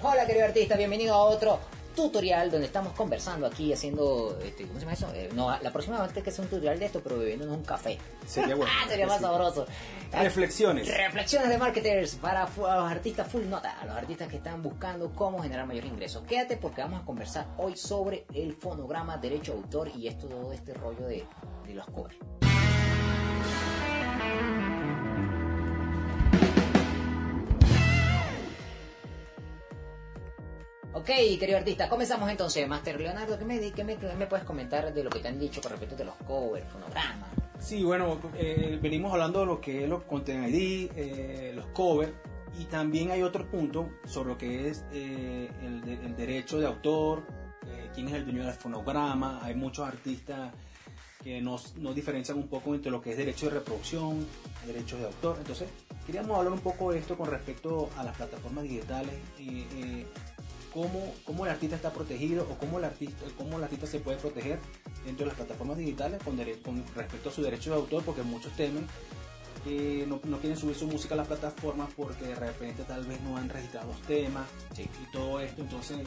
Hola querido artista, bienvenido a otro tutorial donde estamos conversando aquí haciendo, este, ¿cómo se llama eso? Eh, no, la próxima vez que sea un tutorial de esto, pero bebiéndonos un café. Sería bueno. Ah, sería más Sí. sabroso. Reflexiones. Reflexiones de marketers para a los artistas full nota, a los artistas que están buscando cómo generar mayor ingreso. Quédate porque vamos a conversar hoy sobre el fonograma, derecho de autor y esto todo este rollo de, de los covers. Ok, querido artista, comenzamos entonces. Master Leonardo, ¿qué me, qué me, me puedes comentar de lo que te han dicho con respecto de los covers, fonogramas? Sí, bueno, eh, venimos hablando de lo que es los Content ID, eh, los covers, y también hay otro punto sobre lo que es eh, el, el derecho de autor, eh, quién es el dueño del fonograma. Hay muchos artistas que nos, nos diferencian un poco entre lo que es derecho de reproducción, derechos de autor. Entonces, queríamos hablar un poco de esto con respecto a las plataformas digitales. eh, eh, cómo, cómo el artista está protegido o cómo el artista, cómo el artista se puede proteger dentro de las plataformas digitales con, con respecto a su derecho de autor, porque muchos temen que no, no quieren subir su música a las plataformas porque de repente tal vez no han registrado los temas y todo esto. Entonces,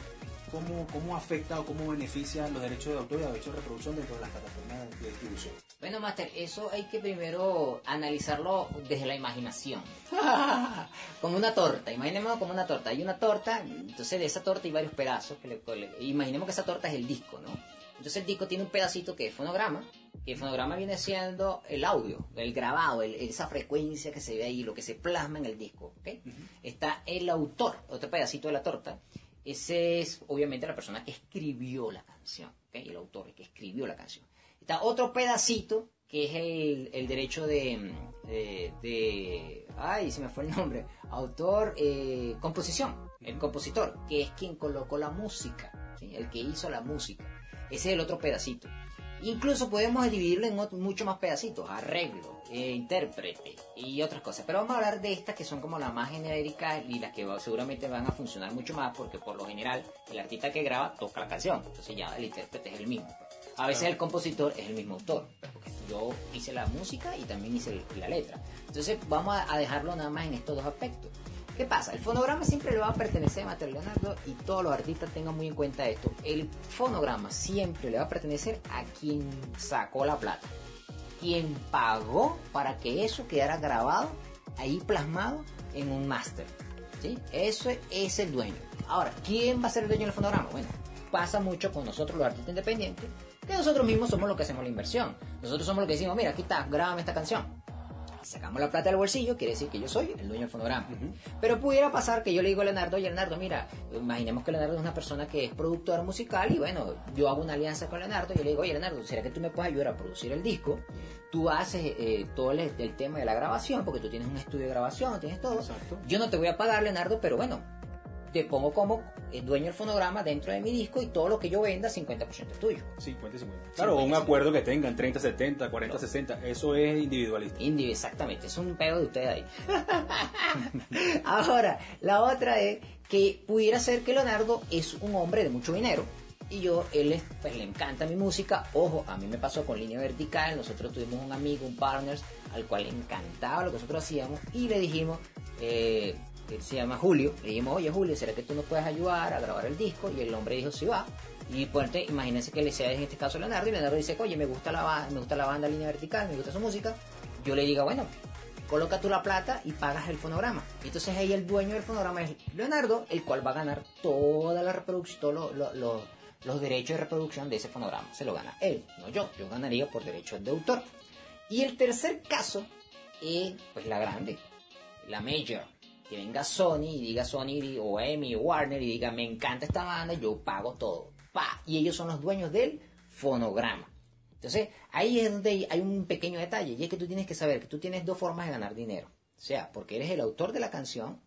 ¿cómo, ¿cómo afecta o cómo beneficia los derechos de autor y los derechos de reproducción dentro de las plataformas de distribución? Bueno, Master, eso hay que primero analizarlo desde la imaginación. como una torta, imaginemos como una torta. Hay una torta, entonces de esa torta hay varios pedazos. Que le- le- imaginemos que esa torta es el disco, ¿no? Entonces el disco tiene un pedacito que es fonograma, y el fonograma viene siendo el audio, el grabado, el- esa frecuencia que se ve ahí, lo que se plasma en el disco. Está el autor, otro pedacito de la torta. Ese es obviamente la persona que escribió la canción. El autor, el que escribió la canción. Está otro pedacito que es el, el derecho de, de, de- Ay, se me fue el nombre. Autor, eh, composición. El compositor, que es quien colocó la música. ¿sí? El que hizo la música. Ese es el otro pedacito. Incluso podemos dividirlo en mucho más pedacitos. Arreglo, eh, intérprete y otras cosas. Pero vamos a hablar de estas que son como las más genéricas y las que va- seguramente van a funcionar mucho más porque por lo general el artista que graba toca la canción. Entonces ya el intérprete es el mismo. A veces el compositor es el mismo autor. Porque yo hice la música y también hice la letra. Entonces vamos a dejarlo nada más en estos dos aspectos. ¿Qué pasa? El fonograma siempre le va a pertenecer a Master Leonardo y todos los artistas tengan muy en cuenta esto. El fonograma siempre le va a pertenecer a quien sacó la plata. Quien pagó para que eso quedara grabado, ahí plasmado en un máster. ¿sí? Eso es el dueño. Ahora, ¿quién va a ser el dueño del fonograma? Bueno, pasa mucho con nosotros los artistas independientes, que nosotros mismos somos los que hacemos la inversión. Nosotros somos los que decimos, mira, aquí está, grábame esta canción. Sacamos la plata del bolsillo, quiere decir que yo soy el dueño del fonograma. Pero pudiera pasar que yo le digo a Leonardo, oye Leonardo, mira, imaginemos que Leonardo es una persona que es productora musical y bueno, yo hago una alianza con Leonardo y yo le digo, oye Leonardo, ¿será que tú me puedes ayudar a producir el disco? Tú haces eh, todo el, el tema de la grabación, porque tú tienes un estudio de grabación, tienes todo. Exacto. Yo no te voy a pagar, Leonardo, pero bueno, te pongo como el dueño del fonograma dentro de mi disco y todo lo que yo venda, 50% es tuyo. 50 y 50. Claro, 50 y un 50. acuerdo que tengan 30, 70, 40, 60. Eso es individualista. Indie, exactamente, es un pedo de ustedes ahí. Ahora, la otra es que pudiera ser que Leonardo es un hombre de mucho dinero y yo, él es- pues, le encanta mi música. Ojo, a mí me pasó con línea vertical, nosotros tuvimos un amigo, un partners, al cual le encantaba lo que nosotros hacíamos y le dijimos, eh, se llama Julio, le dijimos, oye Julio, ¿será que tú nos puedes ayudar a grabar el disco? Y el hombre dijo, sí va. Y pues imagínense que le sea en este caso Leonardo y Leonardo dice, oye, me gusta la, me gusta la banda línea vertical, me gusta su música. Yo le digo, bueno, coloca tú la plata y pagas el fonograma. Entonces ahí el dueño del fonograma es Leonardo, el cual va a ganar toda la reproducción, todos lo- lo- los derechos de reproducción de ese fonograma. Se lo gana él, no yo. Yo ganaría por derechos de autor. Y el tercer caso es pues la grande, la major. Que venga Sony y diga Sony o Emmy o Warner y diga me encanta esta banda, yo pago todo. Pa. Y ellos son los dueños del fonograma. Entonces, ahí es donde hay un pequeño detalle, y es que tú tienes que saber que tú tienes dos formas de ganar dinero. O sea, porque eres el autor de la canción,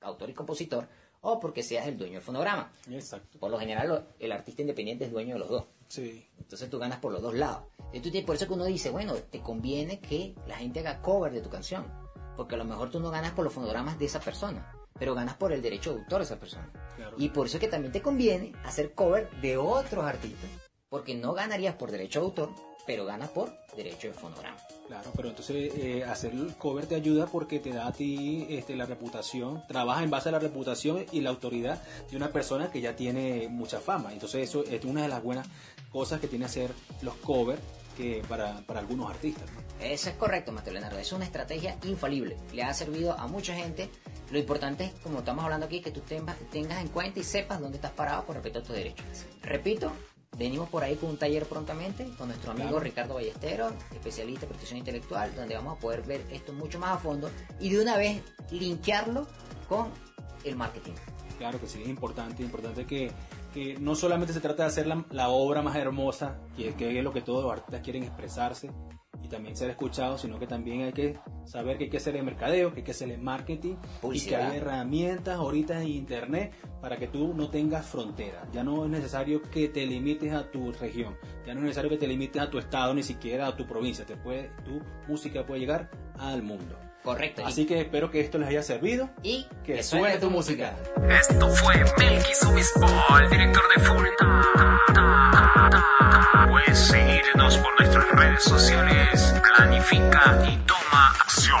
autor y compositor, o porque seas el dueño del fonograma. Exacto. Por lo general, el artista independiente es dueño de los dos. Sí. Entonces tú ganas por los dos lados. Entonces, por eso que uno dice, bueno, te conviene que la gente haga cover de tu canción. Porque a lo mejor tú no ganas por los fonogramas de esa persona, pero ganas por el derecho de autor de esa persona. Claro. Y por eso es que también te conviene hacer cover de otros artistas. Porque no ganarías por derecho de autor, pero ganas por derecho de fonograma. Claro, pero entonces eh, hacer el cover te ayuda porque te da a ti este, la reputación, trabaja en base a la reputación y la autoridad de una persona que ya tiene mucha fama. Entonces eso es una de las buenas cosas que tiene hacer los covers que para, para algunos artistas. ¿no? Eso es correcto, Mateo Leonardo. Es una estrategia infalible. Le ha servido a mucha gente. Lo importante es, como estamos hablando aquí, que tú tengas, tengas en cuenta y sepas dónde estás parado con respecto a tus derechos. Repito, venimos por ahí con un taller prontamente con nuestro amigo Claro. Ricardo Ballesteros, especialista en protección intelectual, donde vamos a poder ver esto mucho más a fondo y de una vez linkearlo con el marketing. Claro que sí, es importante, importante que, que no solamente se trata de hacer la, la obra más hermosa, que, que es lo que todos los artistas quieren expresarse y también ser escuchados, sino que también hay que saber que hay que hacer el mercadeo, que hay que hacer el marketing y que hay herramientas ahorita en internet para que tú no tengas fronteras. Ya no es necesario que te limites a tu región, ya no es necesario que te limites a tu estado, ni siquiera a tu provincia. Te puede, tu música puede llegar al mundo. Correcto. Así que espero que esto les haya servido. y Que suene tu música. Esto fue Melky Sobispo, el director de Full. Puedes seguirnos por nuestras redes sociales. Planifica y toma acción.